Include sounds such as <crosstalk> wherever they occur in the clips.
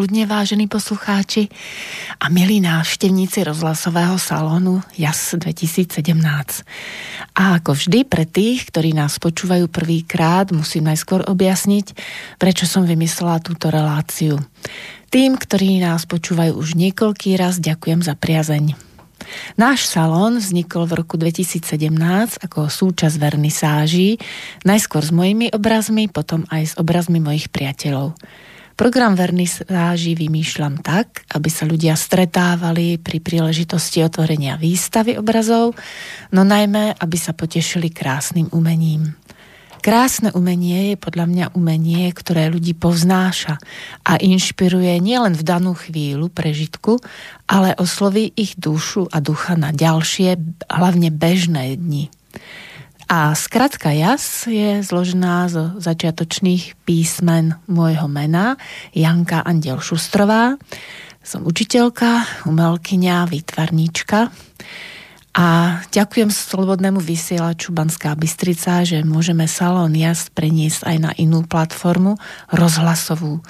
Dobré predpoludne, vážení poslucháči a milí návštevníci rozhlasového salónu JAS 2017. A ako vždy, pre tých, ktorí nás počúvajú prvýkrát, musím najskôr objasniť, prečo som vymyslela túto reláciu. Tým, ktorí nás počúvajú už niekoľký raz, ďakujem za priazeň. Náš salón vznikol v roku 2017 ako súčasť vernisáží, najskôr s mojimi obrazmi, potom aj s obrazmi mojich priateľov. Program vernisáží vymýšľam tak, aby sa ľudia stretávali pri príležitosti otvorenia výstavy obrazov, no najmä, aby sa potešili krásnym umením. Krásne umenie je podľa mňa umenie, ktoré ľudí povznáša a inšpiruje nielen v danú chvíľu prežitku, ale osloví ich dušu a ducha na ďalšie, hlavne bežné dni. A skratka JAS je zložená zo začiatočných písmen môjho mena Janka Andiel Šustrová. Som učiteľka, umelkyňa, výtvarníčka a ďakujem Slobodnému vysielaču Banská Bystrica, že môžeme Salón JAS preniesť aj na inú platformu, rozhlasovú.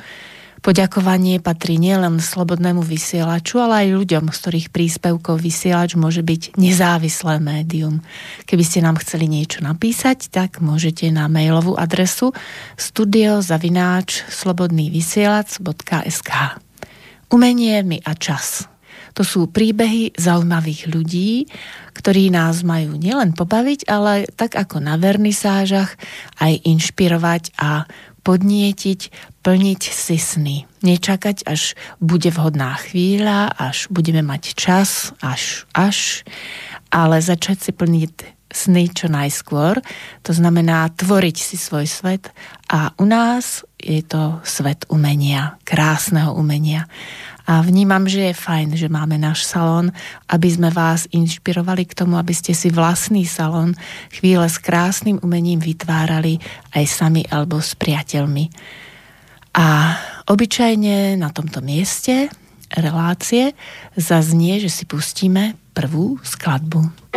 Poďakovanie patrí nielen slobodnému vysielaču, ale aj ľuďom, z ktorých príspevkov vysielač môže byť nezávislé médium. Keby ste nám chceli niečo napísať, tak môžete na mailovú adresu studiozavináč slobodnývysielac.sk Umenie mi a čas. To sú príbehy zaujímavých ľudí, ktorí nás majú nielen pobaviť, ale tak ako na vernisážach aj inšpirovať a podnietiť, plniť si sny. Nečakať, až bude vhodná chvíľa, až budeme mať čas, až, až, ale začať si plniť sny čo najskôr. To znamená tvoriť si svoj svet a u nás je to svet umenia, krásneho umenia. A vnímam, že je fajn, že máme náš salón, aby sme vás inšpirovali k tomu, aby ste si vlastný salón chvíle s krásnym umením vytvárali aj sami alebo s priateľmi. A obyčajne na tomto mieste relácie zaznie, že si pustíme prvú skladbu.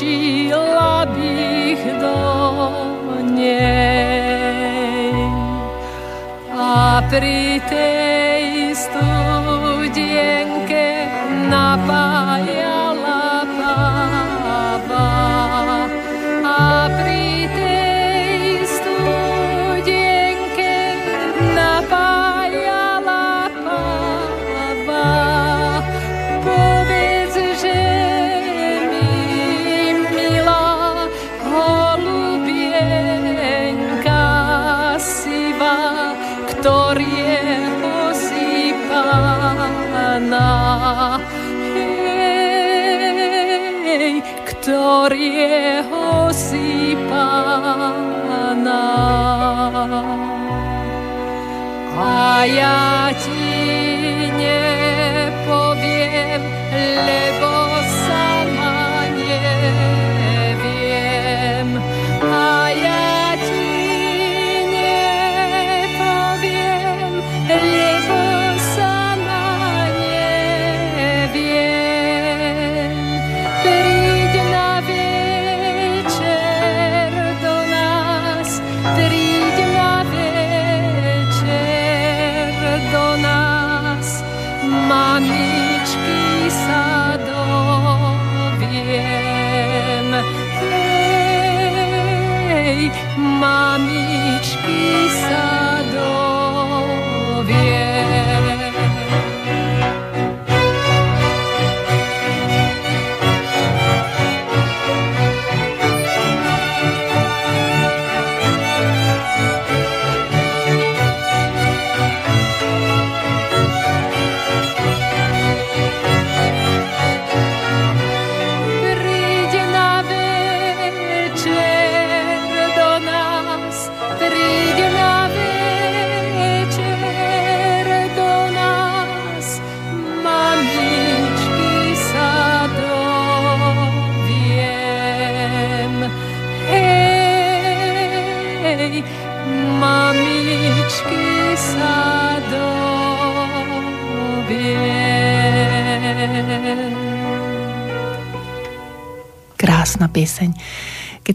Skočila bych do nej. A pri tej A ja ti nepoviem, lebo sama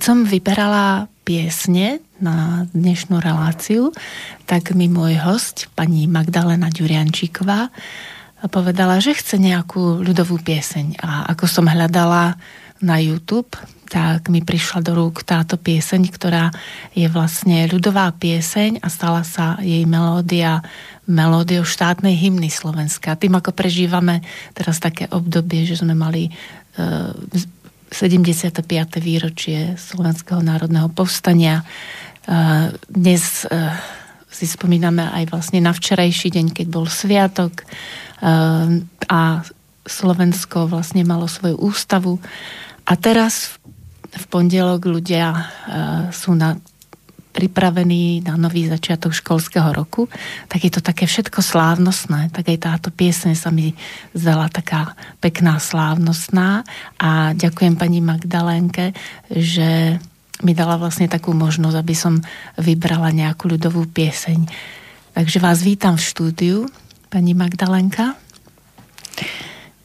som vyberala piesne na dnešnú reláciu, tak mi môj host, pani Magdalena Ďuriančíková, povedala, že chce nejakú ľudovú pieseň. A ako som hľadala na YouTube, tak mi prišla do rúk táto pieseň, ktorá je vlastne ľudová pieseň a stala sa jej melódia melódiou štátnej hymny Slovenska. Tým, ako prežívame teraz také obdobie, že sme mali uh, 75. výročie Slovenského národného povstania. Dnes uh, si spomíname aj vlastne na včerajší deň, keď bol sviatok uh, a Slovensko vlastne malo svoju ústavu. A teraz v pondelok ľudia uh, sú na pripravení na nový začiatok školského roku, tak je to také všetko slávnostné. Tak aj táto piesne sa mi zdala taká pekná slávnostná a ďakujem pani Magdalénke, že mi dala vlastne takú možnosť, aby som vybrala nejakú ľudovú pieseň. Takže vás vítam v štúdiu, pani Magdalenka.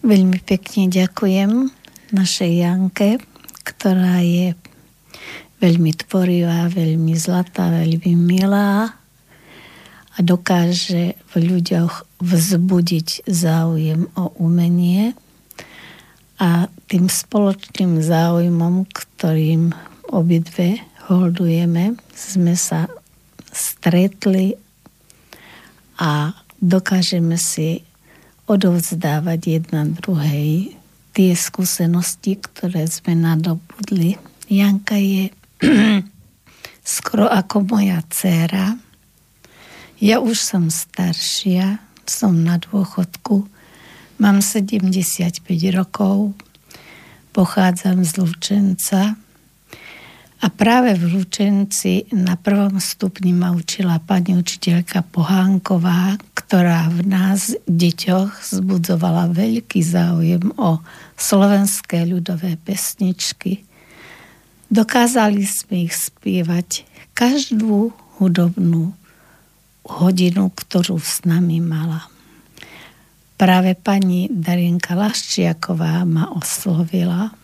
Veľmi pekne ďakujem našej Janke, ktorá je veľmi tvorivá, veľmi zlatá, veľmi milá a dokáže v ľuďoch vzbudiť záujem o umenie a tým spoločným záujmom, ktorým obidve holdujeme, sme sa stretli a dokážeme si odovzdávať jedna druhej tie skúsenosti, ktoré sme nadobudli. Janka je <clears throat> skoro ako moja dcéra. Ja už som staršia, som na dôchodku, mám 75 rokov, pochádzam z Lučenca a práve v Lučenci na prvom stupni ma učila pani učiteľka Pohánková, ktorá v nás, deťoch, zbudzovala veľký záujem o slovenské ľudové pesničky – Dokázali sme ich spievať každú hudobnú hodinu, ktorú s nami mala. Práve pani Darinka Laščiaková ma oslovila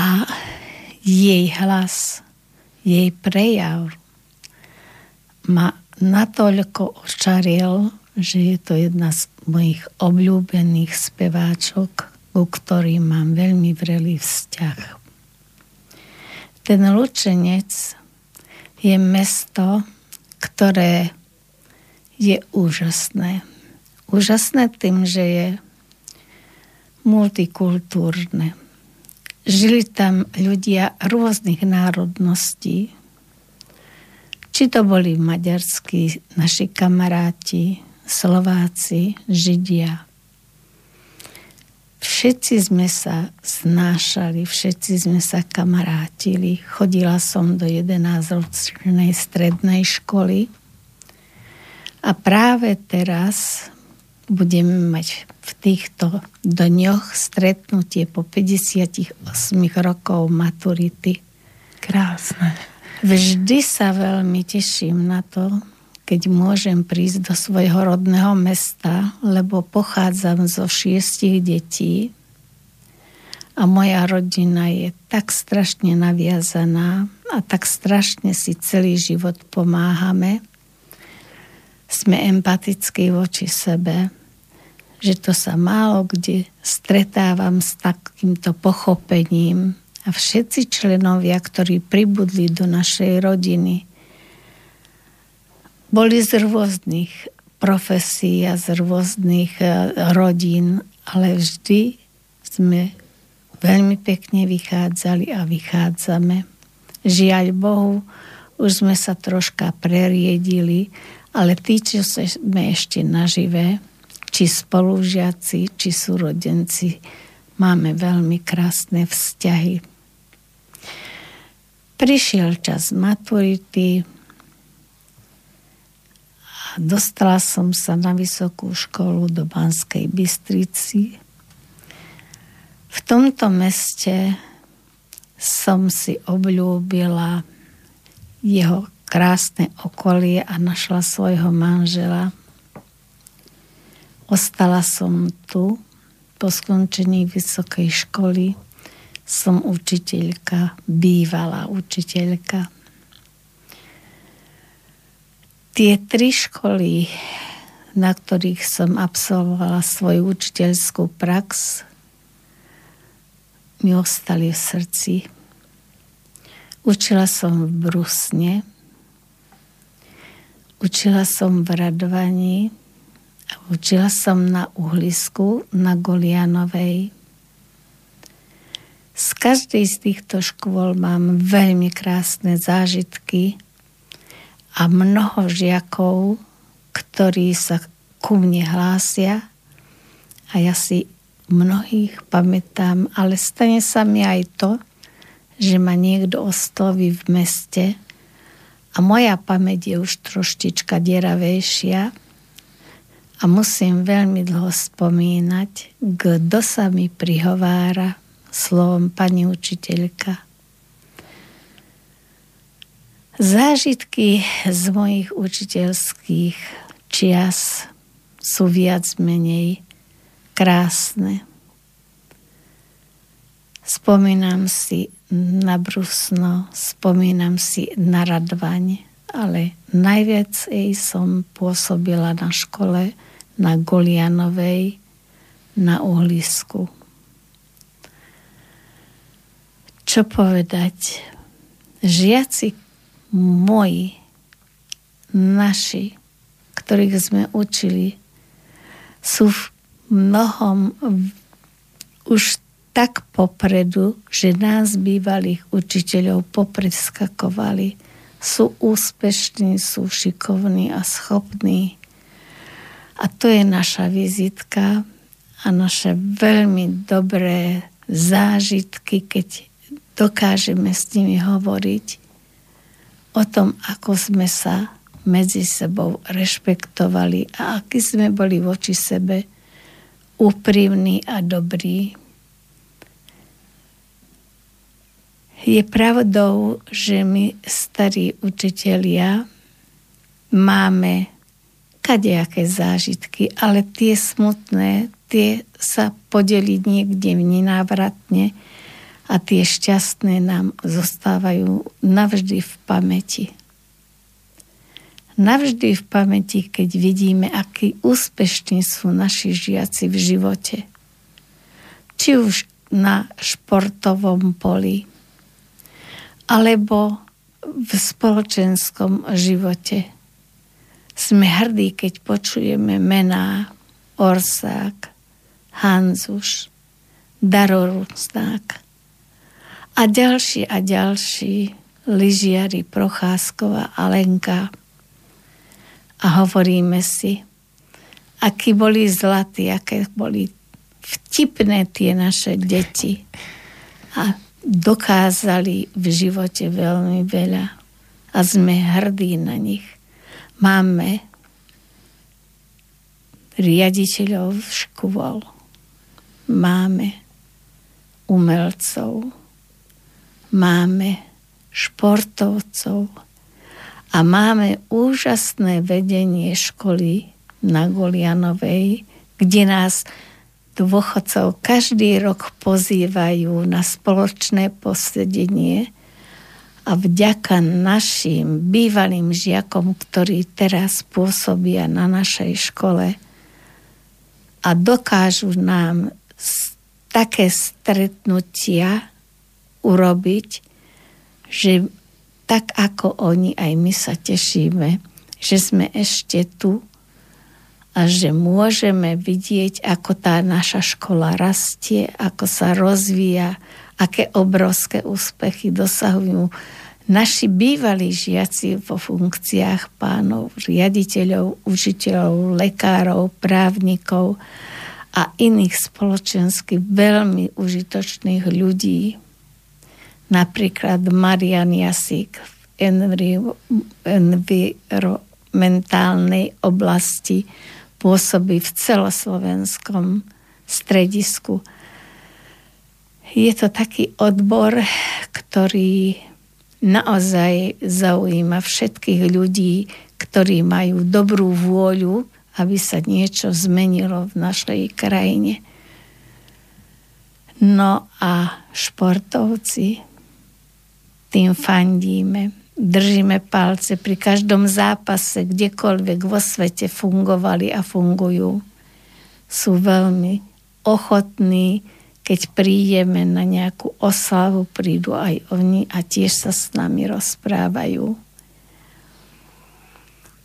a jej hlas, jej prejav ma natoľko očaril, že je to jedna z mojich obľúbených speváčok, ku ktorým mám veľmi vrelý vzťah. Ten Lučenec je mesto, ktoré je úžasné. Úžasné tým, že je multikultúrne. Žili tam ľudia rôznych národností. Či to boli maďarskí naši kamaráti, Slováci, Židia, Všetci sme sa znášali, všetci sme sa kamarátili. Chodila som do 11-ročnej strednej školy a práve teraz budeme mať v týchto dňoch stretnutie po 58 rokov maturity. Krásne. Vždy sa veľmi teším na to, keď môžem prísť do svojho rodného mesta, lebo pochádzam zo šiestich detí a moja rodina je tak strašne naviazaná a tak strašne si celý život pomáhame. Sme empatickí voči sebe, že to sa málo kde stretávam s takýmto pochopením a všetci členovia, ktorí pribudli do našej rodiny – boli z rôznych profesí a z rôznych e, rodín, ale vždy sme veľmi pekne vychádzali a vychádzame. Žiaľ Bohu, už sme sa troška preriedili, ale tí, čo sme ešte naživé, či spolužiaci, či súrodenci, máme veľmi krásne vzťahy. Prišiel čas maturity, dostala som sa na vysokú školu do Banskej Bystrici. V tomto meste som si obľúbila jeho krásne okolie a našla svojho manžela. Ostala som tu, po skončení vysokej školy som učiteľka, bývalá učiteľka. Tie tri školy, na ktorých som absolvovala svoju učiteľskú prax, mi ostali v srdci. Učila som v Brusne, učila som v Radvaní, učila som na Uhlisku, na Golianovej, z každej z týchto škôl mám veľmi krásne zážitky a mnoho žiakov, ktorí sa ku mne hlásia a ja si mnohých pamätám, ale stane sa mi aj to, že ma niekto osloví v meste a moja pamäť je už troštička deravejšia a musím veľmi dlho spomínať, kto sa mi prihovára slovom pani učiteľka. Zážitky z mojich učiteľských čias sú viac menej krásne. Spomínam si na Brusno, spomínam si na Radvaň, ale najviac jej som pôsobila na škole na Golianovej, na Uhlisku. čo povedať. Žiaci moji, naši, ktorých sme učili, sú v mnohom už tak popredu, že nás bývalých učiteľov popredskakovali. Sú úspešní, sú šikovní a schopní. A to je naša vizitka a naše veľmi dobré zážitky, keď dokážeme s nimi hovoriť o tom, ako sme sa medzi sebou rešpektovali a aký sme boli voči sebe úprimní a dobrí. Je pravdou, že my, starí učitelia, máme kadejaké zážitky, ale tie smutné, tie sa podeliť niekde nenávratne a tie šťastné nám zostávajú navždy v pamäti. Navždy v pamäti, keď vidíme, aký úspešní sú naši žiaci v živote. Či už na športovom poli, alebo v spoločenskom živote. Sme hrdí, keď počujeme mená Orsák, Hanzuš, Darorusnák a ďalší a ďalší lyžiari Procházkova a Lenka. A hovoríme si, akí boli zlatí, aké boli vtipné tie naše deti. A dokázali v živote veľmi veľa. A sme hrdí na nich. Máme riaditeľov škôl. Máme umelcov máme športovcov a máme úžasné vedenie školy na Golianovej, kde nás dôchodcov každý rok pozývajú na spoločné posedenie. A vďaka našim bývalým žiakom, ktorí teraz pôsobia na našej škole a dokážu nám také stretnutia urobiť, že tak ako oni, aj my sa tešíme, že sme ešte tu a že môžeme vidieť, ako tá naša škola rastie, ako sa rozvíja, aké obrovské úspechy dosahujú naši bývalí žiaci vo funkciách pánov, riaditeľov, učiteľov, lekárov, právnikov a iných spoločensky veľmi užitočných ľudí, napríklad Marian Jasík v environmentálnej oblasti pôsobí v celoslovenskom stredisku. Je to taký odbor, ktorý naozaj zaujíma všetkých ľudí, ktorí majú dobrú vôľu, aby sa niečo zmenilo v našej krajine. No a športovci, tým fandíme, držíme palce pri každom zápase, kdekoľvek vo svete fungovali a fungujú. Sú veľmi ochotní, keď prídeme na nejakú oslavu, prídu aj oni a tiež sa s nami rozprávajú.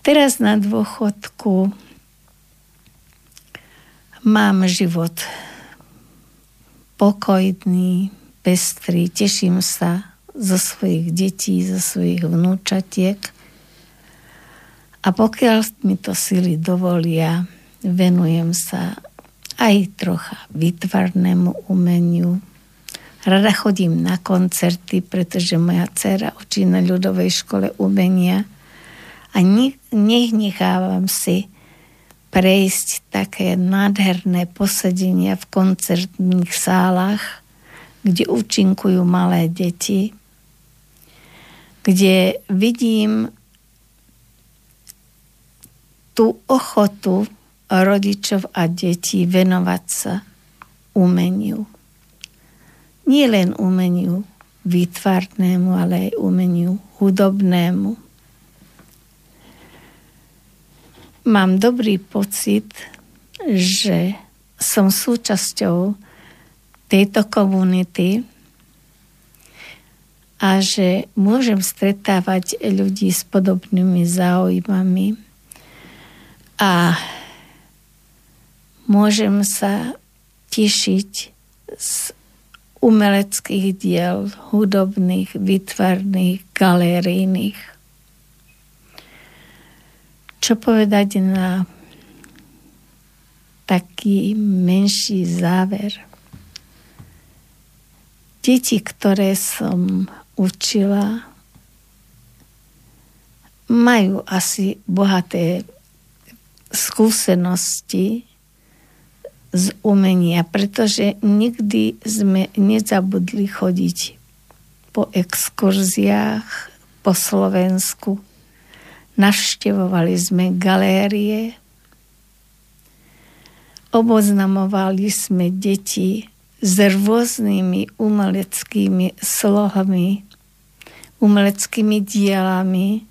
Teraz na dôchodku mám život pokojný, pestrý, teším sa zo svojich detí, zo svojich vnúčatiek. A pokiaľ mi to sily dovolia, venujem sa aj trocha výtvarnému umeniu. Rada chodím na koncerty, pretože moja dcera učí na ľudovej škole umenia – a nech nechávam si prejsť také nádherné posedenia v koncertných sálach, kde účinkujú malé deti, kde vidím tú ochotu rodičov a detí venovať sa umeniu. Nie len umeniu výtvarnému, ale aj umeniu hudobnému mám dobrý pocit, že som súčasťou tejto komunity a že môžem stretávať ľudí s podobnými záujmami a môžem sa tešiť z umeleckých diel, hudobných, výtvarných, galerijných čo povedať na taký menší záver. Deti, ktoré som učila, majú asi bohaté skúsenosti z umenia, pretože nikdy sme nezabudli chodiť po exkurziách po Slovensku. Navštevovali sme galérie, oboznamovali sme deti s rôznymi umeleckými slohami, umeleckými dielami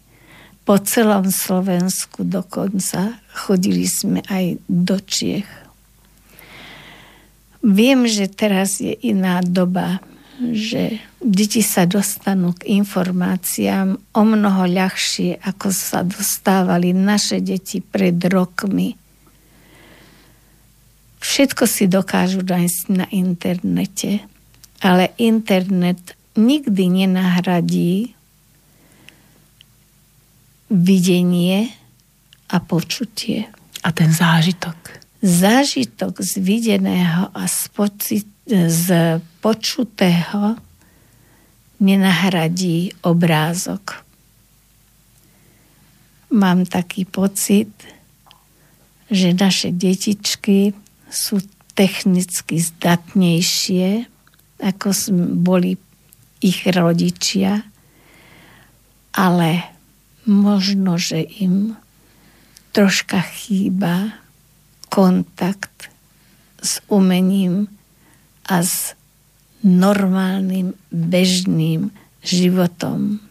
po celom Slovensku dokonca. Chodili sme aj do Čiech. Viem, že teraz je iná doba, že deti sa dostanú k informáciám o mnoho ľahšie, ako sa dostávali naše deti pred rokmi. Všetko si dokážu nájsť na internete, ale internet nikdy nenahradí videnie a počutie. A ten zážitok? Zážitok z videného a z pocit, z počutého nenahradí obrázok. Mám taký pocit, že naše detičky sú technicky zdatnejšie, ako boli ich rodičia, ale možno, že im troška chýba kontakt s umením a s normálnym, bežným životom.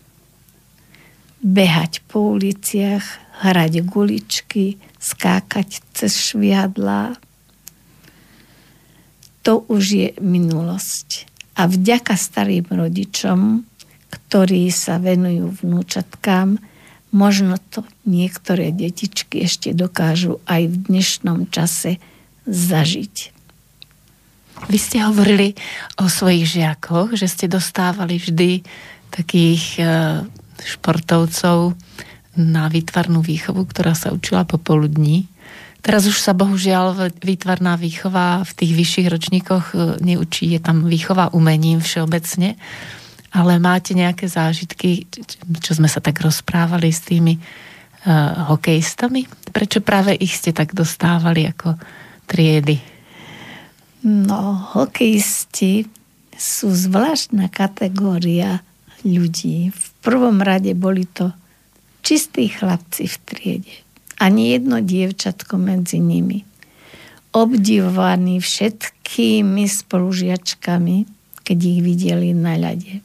Behať po uliciach, hrať guličky, skákať cez šviadlá. To už je minulosť. A vďaka starým rodičom, ktorí sa venujú vnúčatkám, možno to niektoré detičky ešte dokážu aj v dnešnom čase zažiť. Vy ste hovorili o svojich žiakoch, že ste dostávali vždy takých e, športovcov na výtvarnú výchovu, ktorá sa učila popoludní. Teraz už sa bohužiaľ výtvarná výchova v tých vyšších ročníkoch e, neučí, je tam výchova umením všeobecne, ale máte nejaké zážitky, čo sme sa tak rozprávali s tými uh, hokejistami? Prečo práve ich ste tak dostávali ako triedy? No, hokejisti sú zvláštna kategória ľudí. V prvom rade boli to čistí chlapci v triede. Ani jedno dievčatko medzi nimi. obdivovaní všetkými spolužiačkami, keď ich videli na ľade.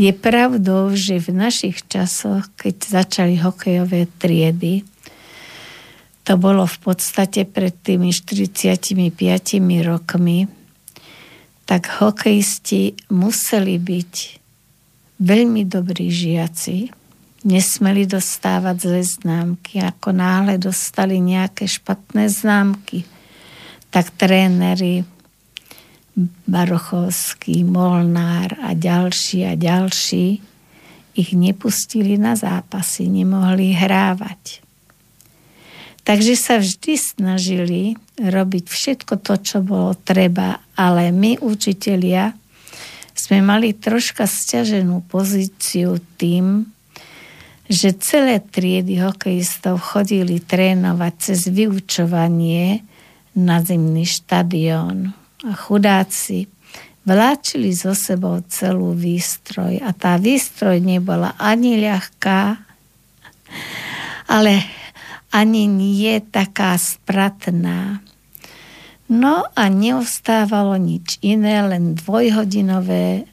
Je pravdou, že v našich časoch, keď začali hokejové triedy, to bolo v podstate pred tými 45 rokmi, tak hokejisti museli byť veľmi dobrí žiaci, nesmeli dostávať zlé známky. Ako náhle dostali nejaké špatné známky, tak tréneri Barochovský, Molnár a ďalší a ďalší ich nepustili na zápasy, nemohli hrávať. Takže sa vždy snažili robiť všetko to, čo bolo treba, ale my, učitelia, sme mali troška stiaženú pozíciu tým, že celé triedy hokejistov chodili trénovať cez vyučovanie na zimný štadión. A chudáci vláčili so sebou celú výstroj a tá výstroj nebola ani ľahká, ale ani nie taká spratná. No a neostávalo nič iné, len dvojhodinové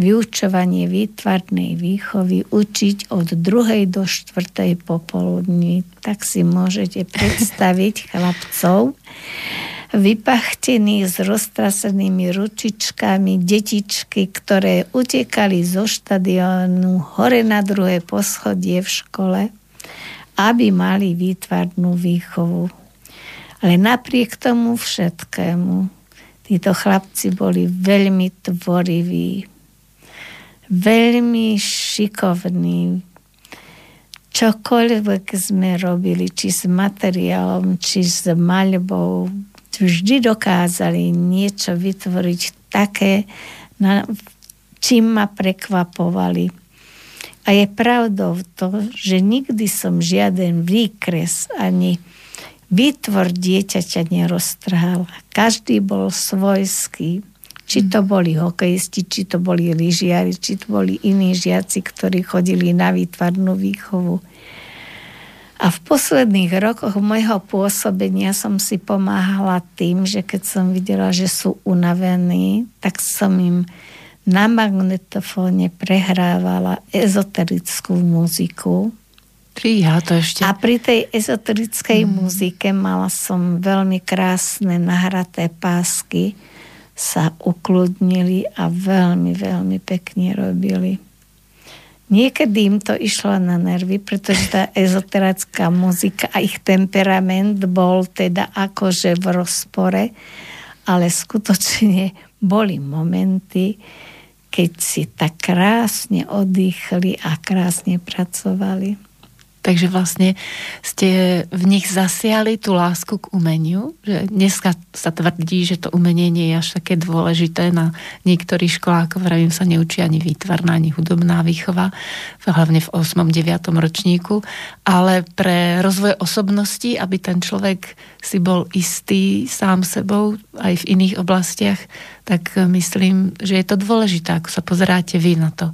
vyučovanie výtvarnej výchovy učiť od druhej do štvrtej popoludní. Tak si môžete predstaviť <laughs> chlapcov, vypachtených s roztrasenými ručičkami, detičky, ktoré utekali zo štadionu hore na druhé poschodie v škole, aby mali výtvarnú výchovu. Ale napriek tomu všetkému, títo chlapci boli veľmi tvoriví, veľmi šikovní. Čokoľvek sme robili, či s materiálom, či s maľbou, vždy dokázali niečo vytvoriť také, na, čím ma prekvapovali. A je pravdou to, že nikdy som žiaden výkres ani výtvor dieťaťa neroztrhal. Každý bol svojský. Či to boli hokejisti, či to boli lyžiari, či to boli iní žiaci, ktorí chodili na výtvarnú výchovu. A v posledných rokoch mojho pôsobenia som si pomáhala tým, že keď som videla, že sú unavení, tak som im na magnetofóne prehrávala ezoterickú muziku. Ja to ešte... A pri tej ezoterickej mm. muzike mala som veľmi krásne nahraté pásky, sa ukludnili a veľmi, veľmi pekne robili. Niekedy im to išlo na nervy, pretože tá <laughs> ezoterická muzika a ich temperament bol teda akože v rozpore, ale skutočne boli momenty, keď si tak krásne oddychli a krásne pracovali. Takže vlastne ste v nich zasiali tú lásku k umeniu, že dneska sa tvrdí, že to umenie nie je až také dôležité na niektorých školách, ako vravím, sa neučí ani výtvarná, ani hudobná výchova, hlavne v 8. 9. ročníku, ale pre rozvoj osobnosti, aby ten človek si bol istý sám sebou aj v iných oblastiach, tak myslím, že je to dôležité, ako sa pozeráte vy na to.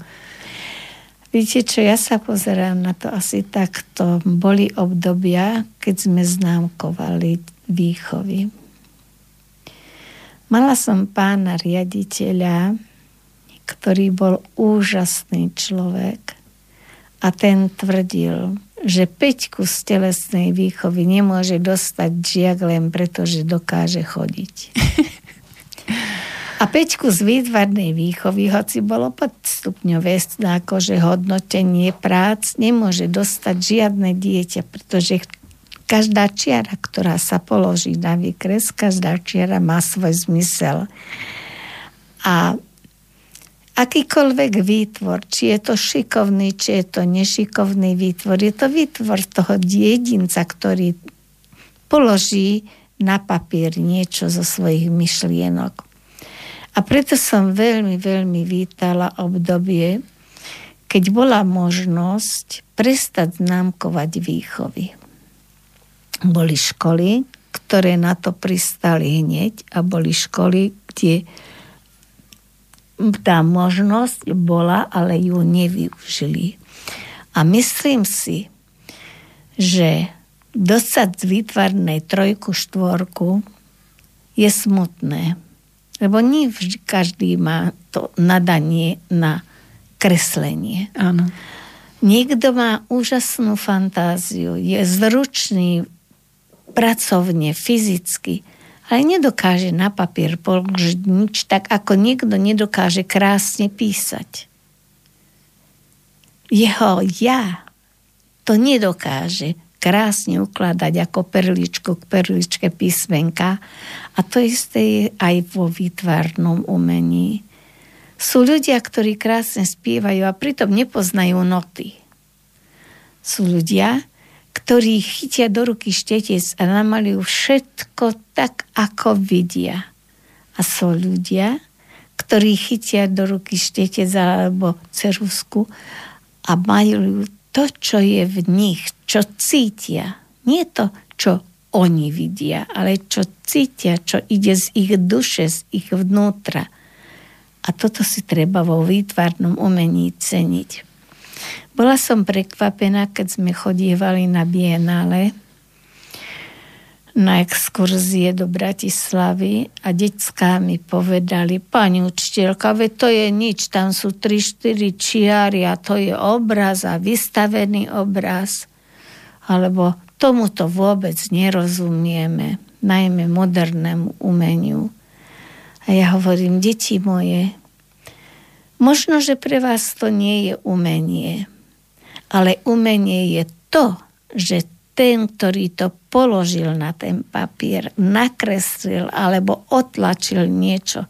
Viete čo, ja sa pozerám na to asi takto. Boli obdobia, keď sme známkovali výchovy. Mala som pána riaditeľa, ktorý bol úžasný človek a ten tvrdil, že peťku z telesnej výchovy nemôže dostať žiak len preto, že dokáže chodiť. <laughs> A peťku z výtvarnej výchovy, hoci bolo podstupňové akože hodnotenie prác, nemôže dostať žiadne dieťa, pretože každá čiara, ktorá sa položí na výkres, každá čiara má svoj zmysel. A akýkoľvek výtvor, či je to šikovný, či je to nešikovný výtvor, je to výtvor toho jedinca, ktorý položí na papier niečo zo svojich myšlienok. A preto som veľmi, veľmi vítala obdobie, keď bola možnosť prestať známkovať výchovy. Boli školy, ktoré na to pristali hneď a boli školy, kde tá možnosť bola, ale ju nevyužili. A myslím si, že dostať z výtvarnej trojku, štvorku je smutné. Lebo nie vždy každý má to nadanie na kreslenie. Áno. Niekto má úžasnú fantáziu, je zručný pracovne, fyzicky, ale nedokáže na papier položiť nič, tak ako niekto nedokáže krásne písať. Jeho ja to nedokáže krásne ukladať ako perličku k perličke písmenka a to isté je aj vo výtvarnom umení. Sú ľudia, ktorí krásne spievajú a pritom nepoznajú noty. Sú ľudia, ktorí chytia do ruky štetec a namalujú všetko tak, ako vidia. A sú ľudia, ktorí chytia do ruky štetec alebo cerusku a majú to, čo je v nich, čo cítia. Nie to, čo oni vidia, ale čo cítia, čo ide z ich duše, z ich vnútra. A toto si treba vo výtvarnom umení ceniť. Bola som prekvapená, keď sme chodievali na Bienále, na exkurzie do Bratislavy a detská mi povedali, pani učiteľka, ve to je nič, tam sú 3-4 čiary a to je obraz a vystavený obraz. Alebo tomuto vôbec nerozumieme, najmä modernému umeniu. A ja hovorím, deti moje, možno, že pre vás to nie je umenie, ale umenie je to, že ten, ktorý to položil na ten papier, nakreslil alebo otlačil niečo,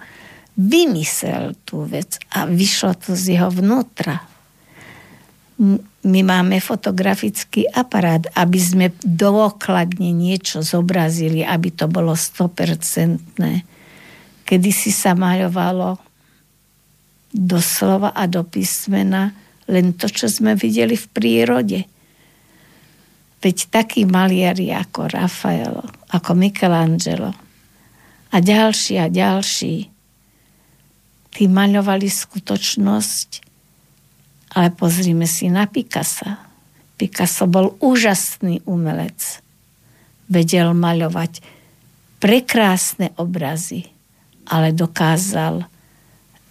vymyslel tú vec a vyšlo to z jeho vnútra. My máme fotografický aparát, aby sme dôkladne niečo zobrazili, aby to bolo 100% kedy si sa maľovalo doslova a do písmena len to, čo sme videli v prírode. Veď takí maliari ako Rafael, ako Michelangelo a ďalší a ďalší, tí maľovali skutočnosť, ale pozrime si na Picasa. Picasso bol úžasný umelec. Vedel maľovať prekrásne obrazy ale dokázal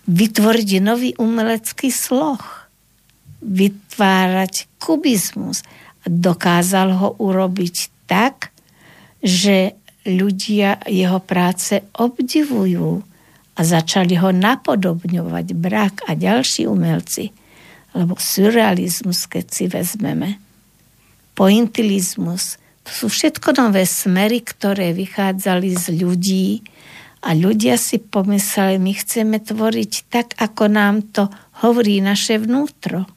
vytvoriť nový umelecký sloh, vytvárať kubizmus. Dokázal ho urobiť tak, že ľudia jeho práce obdivujú a začali ho napodobňovať brak a ďalší umelci. Lebo surrealizmus, keď si vezmeme, pointilizmus, to sú všetko nové smery, ktoré vychádzali z ľudí, a ľudia si pomysleli, my chceme tvoriť tak, ako nám to hovorí naše vnútro.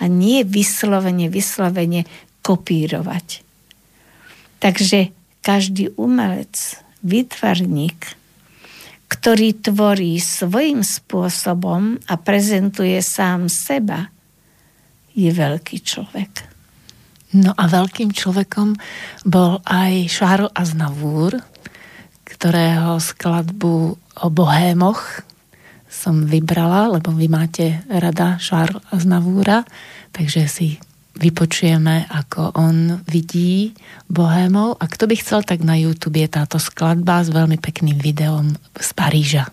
A nie vyslovene, vyslovene kopírovať. Takže každý umelec, vytvarník, ktorý tvorí svojím spôsobom a prezentuje sám seba, je veľký človek. No a veľkým človekom bol aj Charles Aznavour, ktorého skladbu o bohémoch som vybrala, lebo vy máte rada Charles Aznavúra, takže si vypočujeme, ako on vidí bohémov. A kto by chcel, tak na YouTube je táto skladba s veľmi pekným videom z Paríža.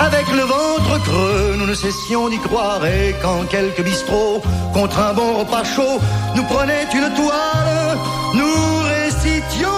avec le ventre creux, nous ne cessions d'y croire. Et quand quelques bistrots, contre un bon repas chaud, nous prenaient une toile, nous récitions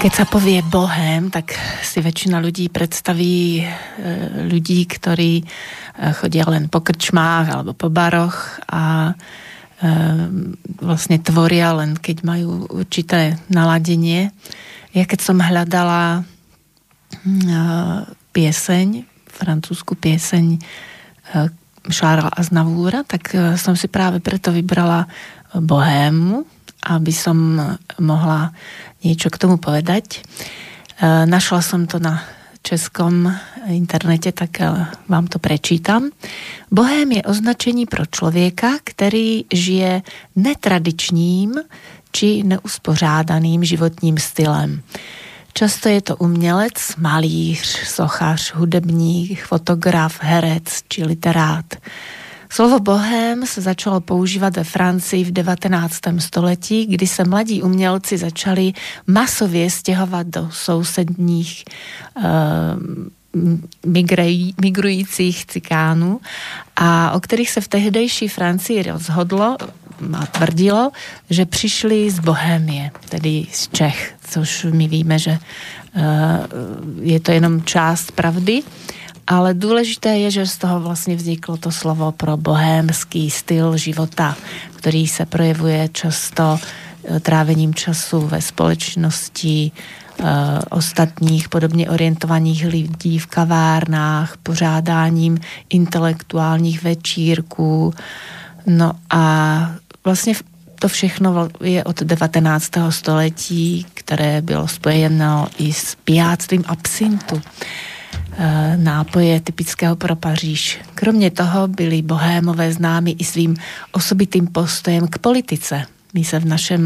Keď sa povie bohem, tak si väčšina ľudí predstaví e, ľudí, ktorí e, chodia len po krčmách alebo po baroch a e, vlastne tvoria len keď majú určité naladenie. Ja keď som hľadala pieseň, francúzsku pieseň Charles Aznavoura, tak som si práve preto vybrala bohému, aby som mohla niečo k tomu povedať. Našla som to na českom internete, tak vám to prečítam. Bohém je označení pro člověka, který žije netradičním či neuspořádaným životním stylem. Často je to umělec, malíř, sochař, hudebník, fotograf, herec či literát. Slovo bohém se začalo používat ve Francii v 19. století, kdy se mladí umělci začali masově stěhovat do sousedních uh, migrujících cikánů a o kterých se v tehdejší Francii rozhodlo a tvrdilo, že přišli z Bohémie, tedy z Čech, což my víme, že uh, je to jenom část pravdy. Ale důležité je, že z toho vlastně vzniklo to slovo pro bohémský styl života, který se projevuje často trávením času ve společnosti uh, ostatních podobně orientovaných lidí v kavárnách, pořádáním intelektuálních večírků. No a vlastně to všechno je od 19. století, které bylo spojeno i s pijáctvím absintu nápoje typického pro Paříž. Kromě toho byli bohémové známi i svým osobitým postojem k politice. my sa v, našem,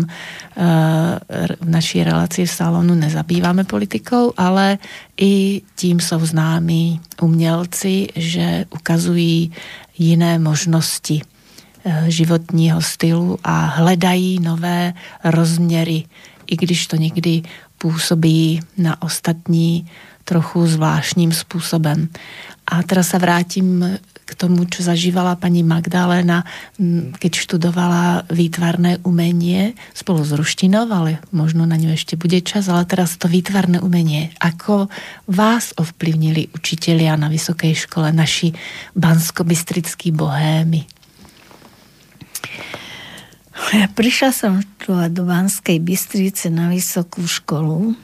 v našej relácii v salónu nezabývame politikou, ale i tím jsou známi umělci, že ukazují jiné možnosti životního stylu a hledají nové rozměry, i když to někdy působí na ostatní trochu zvláštním způsobem. A teraz sa vrátim k tomu, čo zažívala pani Magdalena, keď študovala výtvarné umenie spolu s ruštinou, ale možno na ňu ešte bude čas, ale teraz to výtvarné umenie. Ako vás ovplyvnili učitelia na vysokej škole, naši banskobystrickí bohémy? Ja prišla som do Banskej Bystrice na vysokú školu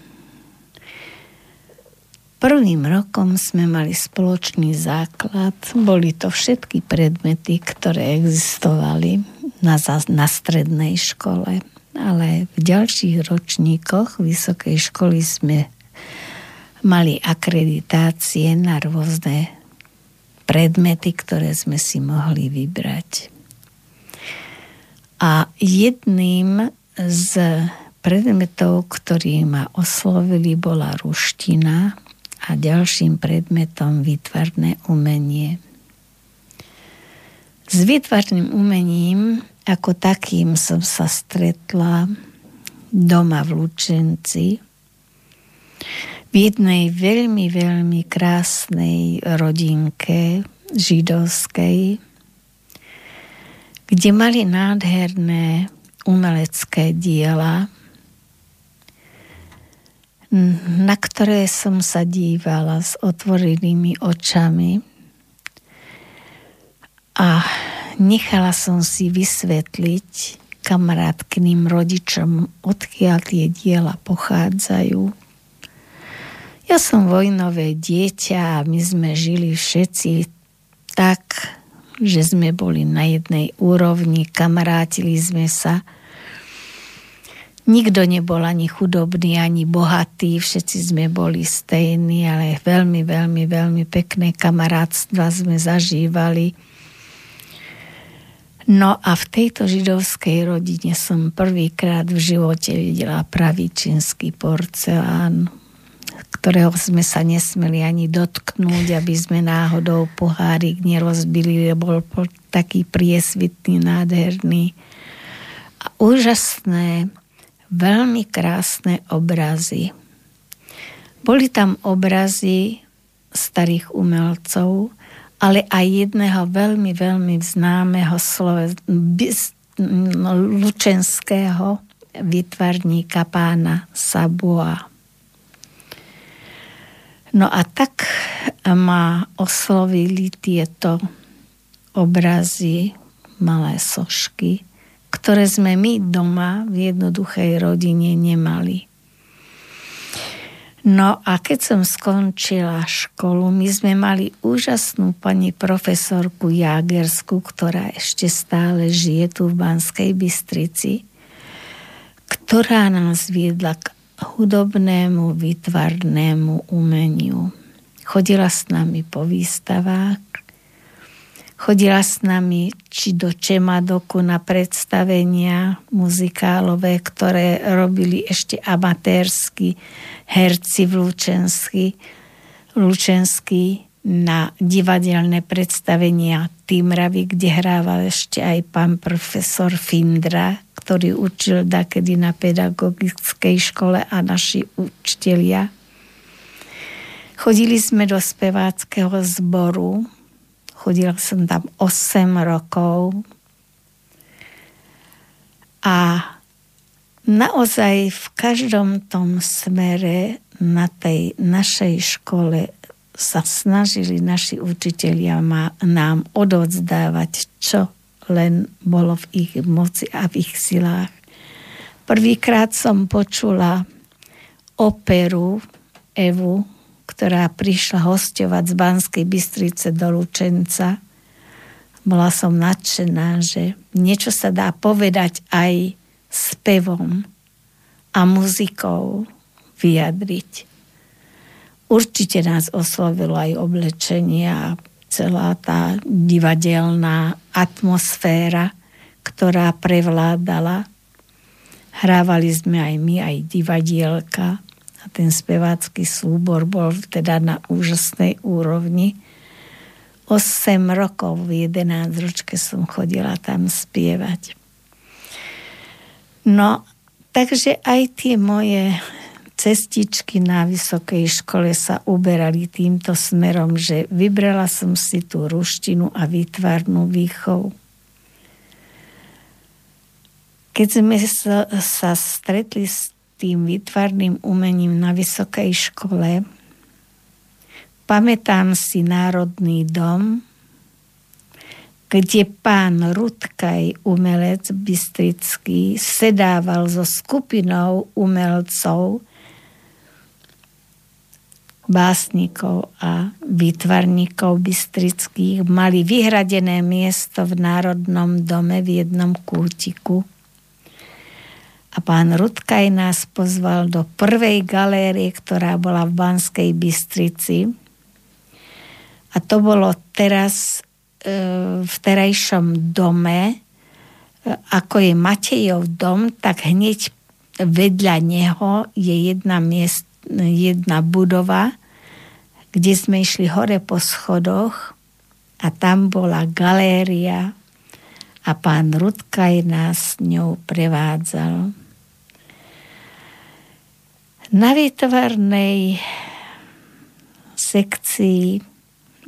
Prvým rokom sme mali spoločný základ. Boli to všetky predmety, ktoré existovali na, na strednej škole. Ale v ďalších ročníkoch vysokej školy sme mali akreditácie na rôzne predmety, ktoré sme si mohli vybrať. A jedným z predmetov, ktorý ma oslovili, bola ruština a ďalším predmetom výtvarné umenie. S výtvarným umením ako takým som sa stretla doma v Lučenci v jednej veľmi, veľmi krásnej rodinke židovskej, kde mali nádherné umelecké diela, na ktoré som sa dívala s otvorenými očami. A nechala som si vysvetliť kamarátkným rodičom, odkiaľ tie diela pochádzajú. Ja som vojnové dieťa a my sme žili všetci tak, že sme boli na jednej úrovni, kamarátili sme sa – Nikto nebol ani chudobný, ani bohatý, všetci sme boli stejní, ale veľmi, veľmi, veľmi pekné kamarátstva sme zažívali. No a v tejto židovskej rodine som prvýkrát v živote videla pravý čínsky porcelán, ktorého sme sa nesmeli ani dotknúť, aby sme náhodou pohárik nerozbili, bol taký priesvitný, nádherný. A úžasné veľmi krásne obrazy. Boli tam obrazy starých umelcov, ale aj jedného veľmi, veľmi známeho slove, no, lučenského vytvarníka pána Sabua. No a tak ma oslovili tieto obrazy, malé sošky, ktoré sme my doma v jednoduchej rodine nemali. No a keď som skončila školu, my sme mali úžasnú pani profesorku Jagersku, ktorá ešte stále žije tu v Banskej Bystrici, ktorá nás viedla k hudobnému, výtvarnému umeniu. Chodila s nami po výstavách, Chodila s nami či do Čemadoku na predstavenia muzikálové, ktoré robili ešte amatérsky herci v Lučensky, Lučensky na divadelné predstavenia Týmravy, kde hrával ešte aj pán profesor Findra, ktorý učil dakedy na pedagogickej škole a naši učitelia. Chodili sme do speváckého zboru, Chodila som tam 8 rokov a naozaj v každom tom smere na tej našej škole sa snažili naši učitelia nám odovzdávať, čo len bolo v ich moci a v ich silách. Prvýkrát som počula operu Evu ktorá prišla hostovať z Banskej Bystrice do Lučenca. Bola som nadšená, že niečo sa dá povedať aj spevom a muzikou vyjadriť. Určite nás oslovilo aj oblečenie a celá tá divadelná atmosféra, ktorá prevládala Hrávali sme aj my, aj divadielka a ten spevácky súbor bol teda na úžasnej úrovni. 8 rokov v 11 ročke som chodila tam spievať. No, takže aj tie moje cestičky na vysokej škole sa uberali týmto smerom, že vybrala som si tú ruštinu a výtvarnú výchovu. Keď sme sa, stretli s tým výtvarným umením na vysokej škole, pamätám si Národný dom, kde pán Rudkaj, umelec bystrický, sedával so skupinou umelcov básnikov a výtvarníkov bystrických mali vyhradené miesto v Národnom dome v jednom kútiku. A pán Rudkaj nás pozval do prvej galérie, ktorá bola v Banskej Bystrici. A to bolo teraz e, v terajšom dome, e, ako je Matejov dom, tak hneď vedľa neho je jedna, miest, jedna budova, kde sme išli hore po schodoch. A tam bola galéria a pán Rudkaj nás ňou prevádzal. Na výtvarnej sekcii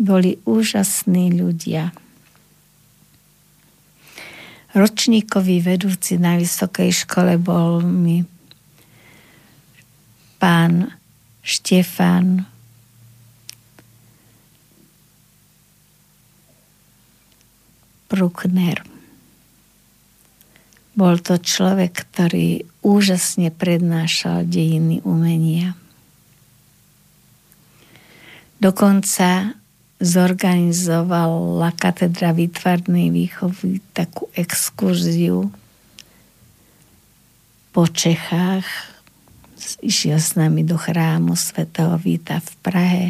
boli úžasní ľudia. Ročníkový vedúci na vysokej škole bol mi pán Štefan Bruckner. Bol to človek, ktorý úžasne prednášal dejiny umenia. Dokonca zorganizovala katedra výtvarnej výchovy takú exkurziu po Čechách. Išiel s nami do chrámu svätého Víta v Prahe.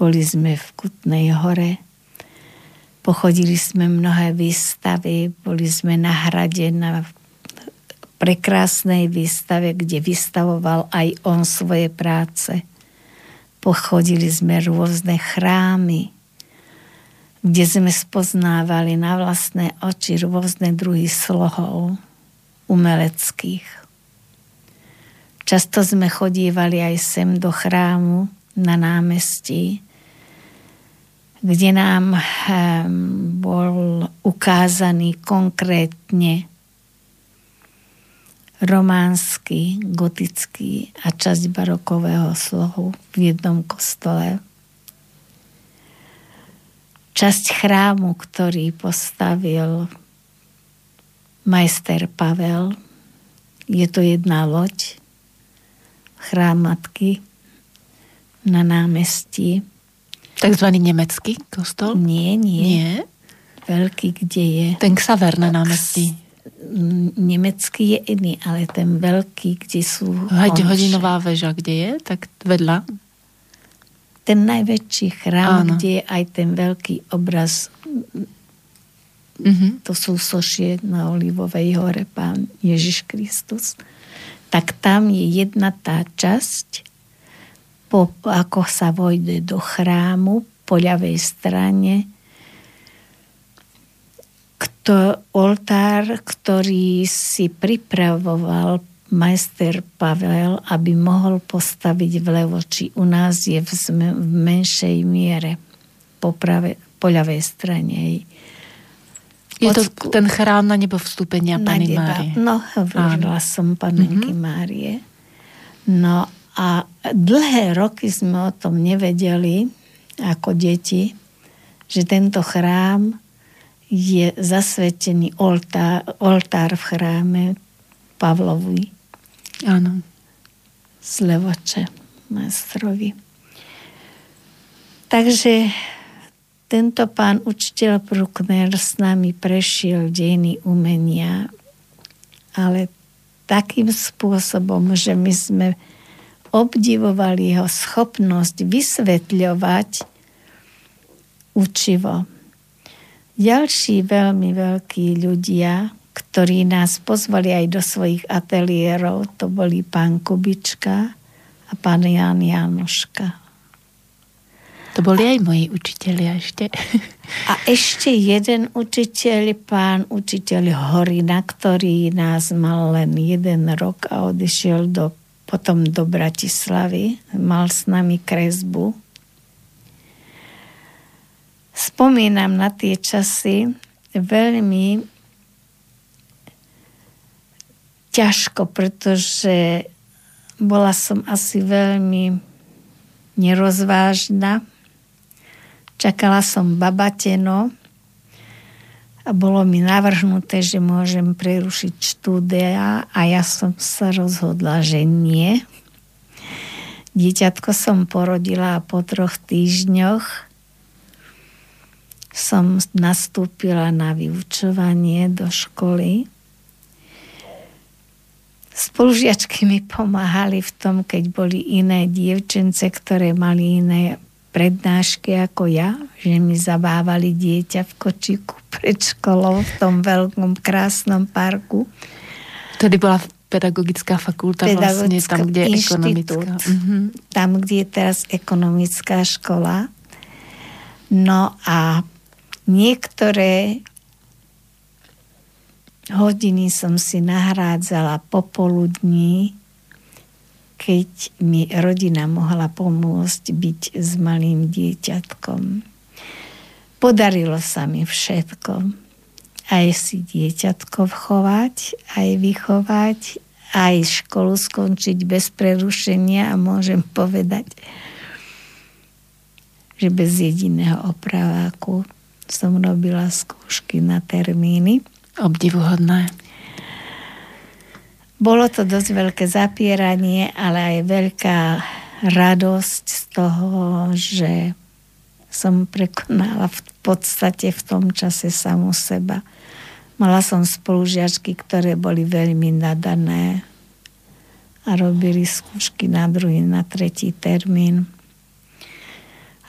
Boli sme v Kutnej hore Pochodili sme mnohé výstavy, boli sme na hrade na prekrásnej výstave, kde vystavoval aj on svoje práce. Pochodili sme rôzne chrámy, kde sme spoznávali na vlastné oči rôzne druhy slohov umeleckých. Často sme chodívali aj sem do chrámu na námestí, kde nám ehm, bol ukázaný konkrétne románsky, gotický a časť barokového slohu v jednom kostole. Časť chrámu, ktorý postavil majster Pavel, je to jedna loď, chrám matky na námestí Takzvaný nemecký kostol? Nie, nie. Nie? Veľký, kde je? Ten Xaver na námestí. Nemecký je iný, ale ten veľký, kde sú... Hať hodinová väža, kde je? Tak vedľa? Ten najväčší chrám, Áno. kde je aj ten veľký obraz mm-hmm. to sú sošie na Olivovej hore, pán Ježiš Kristus. Tak tam je jedna tá časť, po, ako sa vojde do chrámu po ľavej strane, kto, oltár, ktorý si pripravoval majster Pavel, aby mohol postaviť vlevo, či u nás je v, v menšej miere po, prave, po ľavej strane. Je to ten chrám na nebo vstúpenia Pany Márie. No, hovorila som Panenky mm-hmm. Márie. No a dlhé roky sme o tom nevedeli ako deti, že tento chrám je zasvetený oltár, oltár v chráme Pavlovi. Áno. Z Levoče, majstrovi. Takže tento pán učiteľ Bruckner s nami prešiel dejiny umenia, ale takým spôsobom, že my sme obdivovali jeho schopnosť vysvetľovať učivo. Ďalší veľmi veľkí ľudia, ktorí nás pozvali aj do svojich ateliérov. To boli pán Kubička a pán Jan Janoška. To boli aj moji učiteľi ešte. <laughs> A ešte jeden učiteľ, pán učiteľ Horina, ktorý nás mal len jeden rok a odišiel do, potom do Bratislavy. Mal s nami kresbu. Spomínam na tie časy veľmi ťažko, pretože bola som asi veľmi nerozvážna Čakala som babateno a bolo mi navrhnuté, že môžem prerušiť štúdia a ja som sa rozhodla, že nie. Dieťatko som porodila a po troch týždňoch som nastúpila na vyučovanie do školy. Spolužiačky mi pomáhali v tom, keď boli iné dievčence, ktoré mali iné prednášky ako ja, že mi zabávali dieťa v kočiku <laughs> pred školou v tom veľkom krásnom parku. Tedy bola pedagogická fakulta vlastne tam, kde je ekonomická. Uh-huh. Tam, kde je teraz ekonomická škola. No a niektoré hodiny som si nahrádzala popoludní keď mi rodina mohla pomôcť byť s malým dieťatkom. Podarilo sa mi všetko. Aj si dieťatko vchovať, aj vychovať, aj školu skončiť bez prerušenia a môžem povedať, že bez jediného opraváku som robila skúšky na termíny. Obdivuhodné. Bolo to dosť veľké zapieranie, ale aj veľká radosť z toho, že som prekonala v podstate v tom čase samu seba. Mala som spolužiačky, ktoré boli veľmi nadané a robili skúšky na druhý, na tretí termín.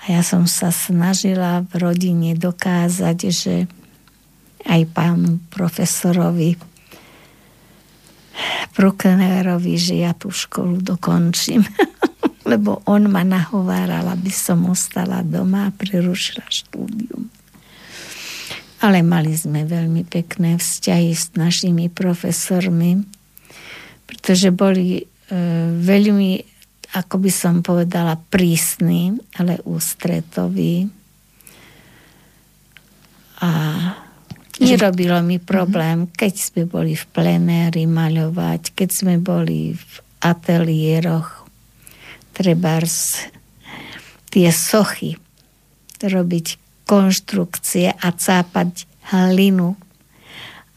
A ja som sa snažila v rodine dokázať, že aj pánu profesorovi Brucknerovi, že ja tú školu dokončím. <laughs> Lebo on ma nahováral, aby som ostala doma a prerušila štúdium. Ale mali sme veľmi pekné vzťahy s našimi profesormi, pretože boli e, veľmi, ako by som povedala, prísni, ale ústretoví. A Nerobilo mi problém, keď sme boli v plenéri maľovať, keď sme boli v ateliéroch, trebárs tie sochy, robiť konštrukcie a cápať hlinu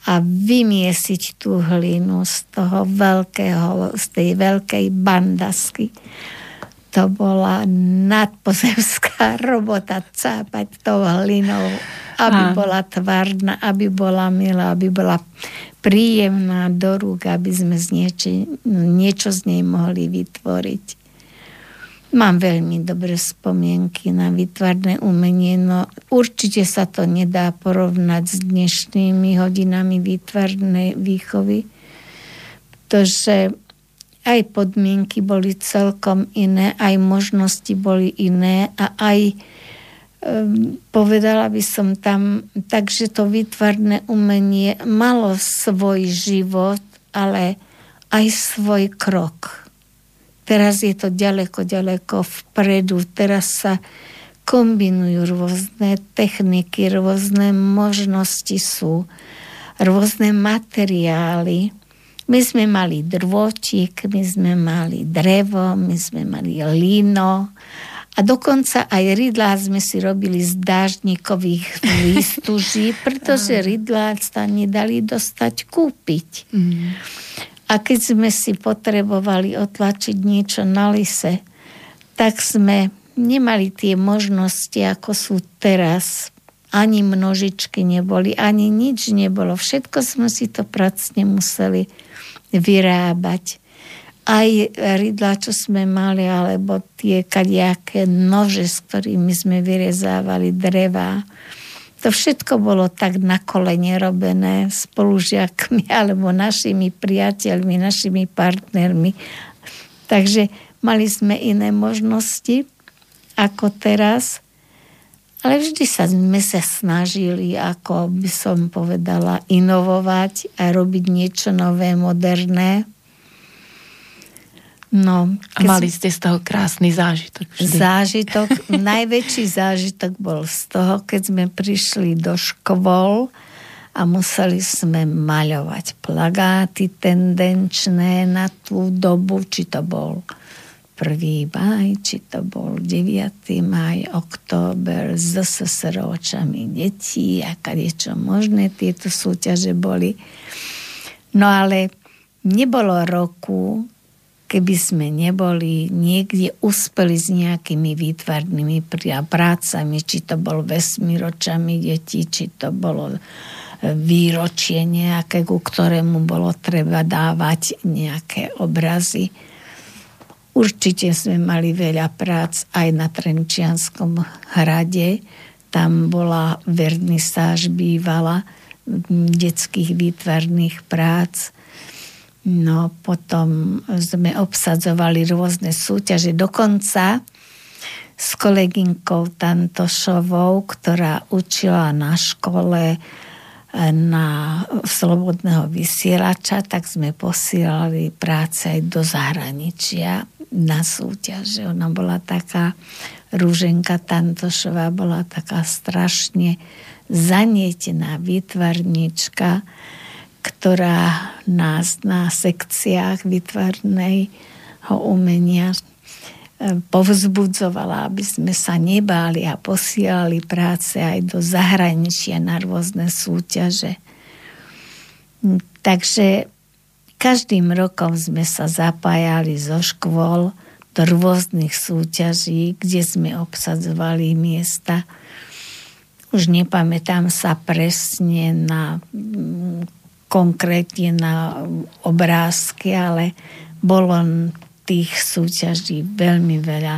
a vymiesiť tú hlinu z toho veľkého, z tej veľkej bandasky. To bola nadpozemská <laughs> robota cápať tou hlinou aby a. bola tvárna, aby bola milá, aby bola príjemná do rúk, aby sme z nieči, niečo z nej mohli vytvoriť. Mám veľmi dobré spomienky na vytvarné umenie, no určite sa to nedá porovnať s dnešnými hodinami výtvarnej výchovy, pretože aj podmienky boli celkom iné, aj možnosti boli iné a aj Ehm, povedala by som tam, takže to výtvarné umenie malo svoj život, ale aj svoj krok. Teraz je to ďaleko, ďaleko vpredu. Teraz sa kombinujú rôzne techniky, rôzne možnosti sú, rôzne materiály. My sme mali drôčik, my sme mali drevo, my sme mali lino, a dokonca aj rydlá sme si robili z dáždnikových výstuží, <laughs> pretože rydlá sa nedali dostať kúpiť. Mm. A keď sme si potrebovali otlačiť niečo na lise, tak sme nemali tie možnosti, ako sú teraz. Ani množičky neboli, ani nič nebolo. Všetko sme si to pracne museli vyrábať aj rydla, čo sme mali, alebo tie kadiaké nože, s ktorými sme vyrezávali dreva, To všetko bolo tak na kolene robené spolužiakmi <laughs> alebo našimi priateľmi, našimi partnermi. Takže mali sme iné možnosti ako teraz. Ale vždy sa sme sa snažili, ako by som povedala, inovovať a robiť niečo nové, moderné. No, a mali ste z toho krásny zážitok. Vždy. Zážitok, <laughs> najväčší zážitok bol z toho, keď sme prišli do škôl a museli sme maľovať plagáty tendenčné na tú dobu, či to bol 1. maj, či to bol 9. maj, október, s SSROčami detí a čo možné tieto súťaže boli. No ale nebolo roku, keby sme neboli niekde uspeli s nejakými výtvarnými prácami, či to bol vesmíročami detí, či to bolo e, výročie nejaké, ku ktorému bolo treba dávať nejaké obrazy. Určite sme mali veľa prác aj na Trenčianskom hrade. Tam bola vernisáž bývala detských výtvarných prác No potom sme obsadzovali rôzne súťaže. Dokonca s kolegynkou Tantošovou, ktorá učila na škole e, na slobodného vysielača, tak sme posielali práce aj do zahraničia na súťaže. Ona bola taká, Rúženka Tantošová bola taká strašne zanietená výtvarnička, ktorá nás na sekciách vytvarnej umenia e, povzbudzovala, aby sme sa nebáli a posielali práce aj do zahraničia na rôzne súťaže. Takže každým rokom sme sa zapájali zo škôl do rôznych súťaží, kde sme obsadzovali miesta. Už nepamätám sa presne na konkrétne na obrázky, ale bolo tých súťaží veľmi veľa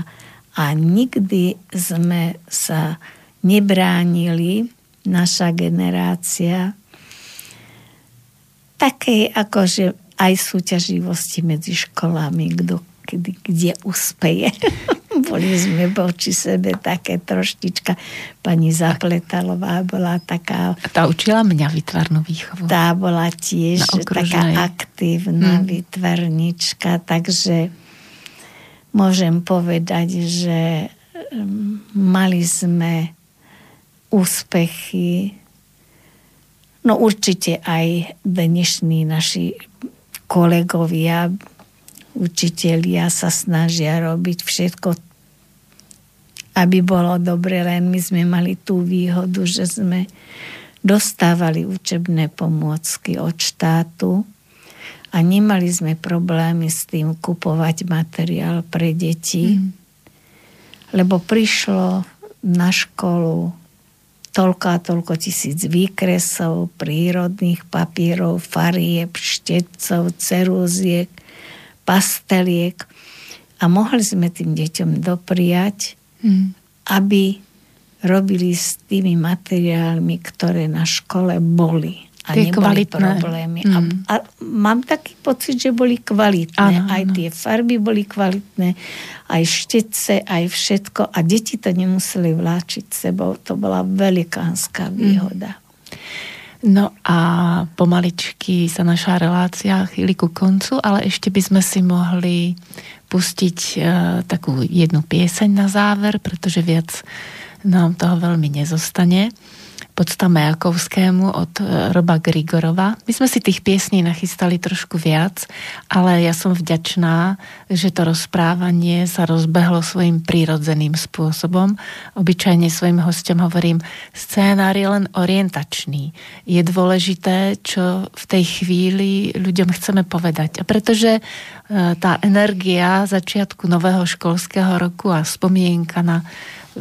a nikdy sme sa nebránili, naša generácia, takej akože aj súťaživosti medzi školami, kto kde, kde uspeje. <laughs> Boli sme voči sebe také troštička. Pani Zapletalová bola taká... A tá učila mňa vytvarnú výchovu. Tá bola tiež taká aktívna hmm. vytvarnička, takže môžem povedať, že mali sme úspechy No určite aj dnešní naši kolegovia učitelia sa snažia robiť všetko, aby bolo dobre, len my sme mali tú výhodu, že sme dostávali učebné pomôcky od štátu a nemali sme problémy s tým kupovať materiál pre deti, mm. lebo prišlo na školu toľko a toľko tisíc výkresov, prírodných papierov, farieb, štetcov, cerúziek, pasteliek a mohli sme tým deťom dopriať, mm. aby robili s tými materiálmi, ktoré na škole boli. A tie neboli kvalitné. problémy. Mm. A, a mám taký pocit, že boli kvalitné. Ano, aj ano. tie farby boli kvalitné, aj štece, aj všetko. A deti to nemuseli vláčiť sebou. To bola velikánska výhoda. Mm. No a pomaličky sa naša relácia chýli ku koncu, ale ešte by sme si mohli pustiť e, takú jednu pieseň na záver, pretože viac nám toho veľmi nezostane podsta Majakovskému od e, Roba Grigorova. My sme si tých piesní nachystali trošku viac, ale ja som vďačná, že to rozprávanie sa rozbehlo svojim prírodzeným spôsobom. Obyčajne svojim hostom hovorím, scénár je len orientačný. Je dôležité, čo v tej chvíli ľuďom chceme povedať. A pretože e, tá energia začiatku nového školského roku a spomienka na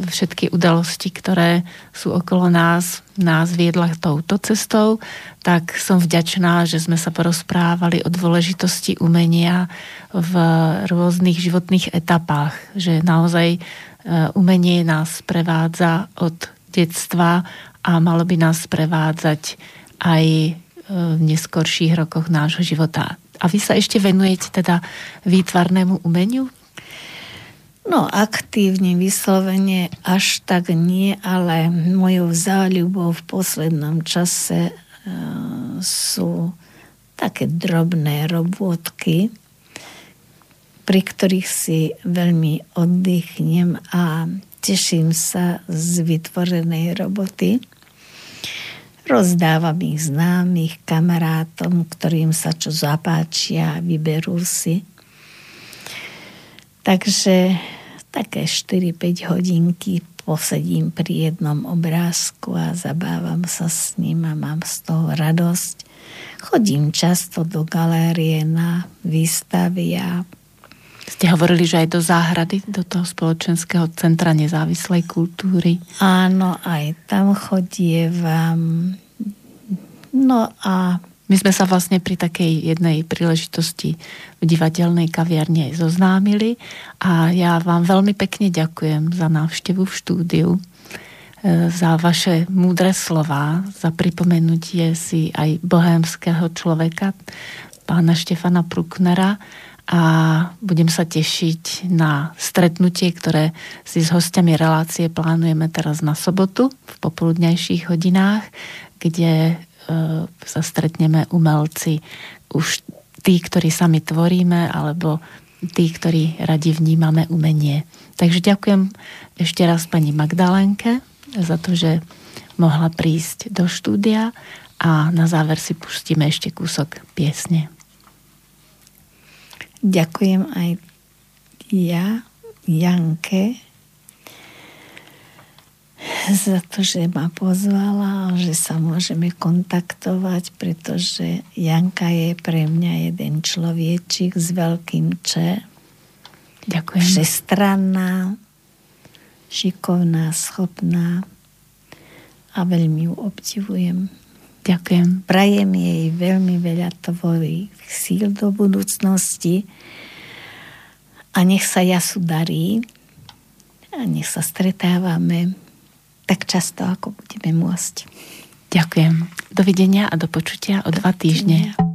všetky udalosti, ktoré sú okolo nás, nás viedla touto cestou, tak som vďačná, že sme sa porozprávali o dôležitosti umenia v rôznych životných etapách, že naozaj e, umenie nás prevádza od detstva a malo by nás prevádzať aj e, v neskorších rokoch nášho života. A vy sa ešte venujete teda výtvarnému umeniu? No, aktívne, vyslovene až tak nie, ale mojou záľubou v poslednom čase e, sú také drobné robotky, pri ktorých si veľmi oddychnem a teším sa z vytvorenej roboty. Rozdávam ich známych kamarátom, ktorým sa čo zapáčia, vyberú si. Takže také 4-5 hodinky posedím pri jednom obrázku a zabávam sa s ním a mám z toho radosť. Chodím často do galérie na výstavy a ste hovorili, že aj do záhrady, do toho spoločenského centra nezávislej kultúry. Áno, aj tam chodievam. No a my sme sa vlastne pri takej jednej príležitosti v divadelnej kaviarne aj zoznámili a ja vám veľmi pekne ďakujem za návštevu v štúdiu, e, za vaše múdre slova, za pripomenutie si aj bohémskeho človeka, pána Štefana Pruknera. A budem sa tešiť na stretnutie, ktoré si s hostiami relácie plánujeme teraz na sobotu v popoludnejších hodinách, kde sa stretneme umelci, už tí, ktorí sami tvoríme, alebo tí, ktorí radi vnímame umenie. Takže ďakujem ešte raz pani Magdalenke za to, že mohla prísť do štúdia a na záver si pustíme ešte kúsok piesne. Ďakujem aj ja, Janke, <laughs> za to, že ma pozvala, že sa môžeme kontaktovať, pretože Janka je pre mňa jeden človečik s veľkým Č. Ďakujem. Všestranná, šikovná, schopná a veľmi ju obdivujem. Ďakujem. Prajem jej veľmi veľa tvorých síl do budúcnosti a nech sa jasu darí a nech sa stretávame tak často, ako budeme môcť. Ďakujem. Dovidenia a do počutia o dva týždne.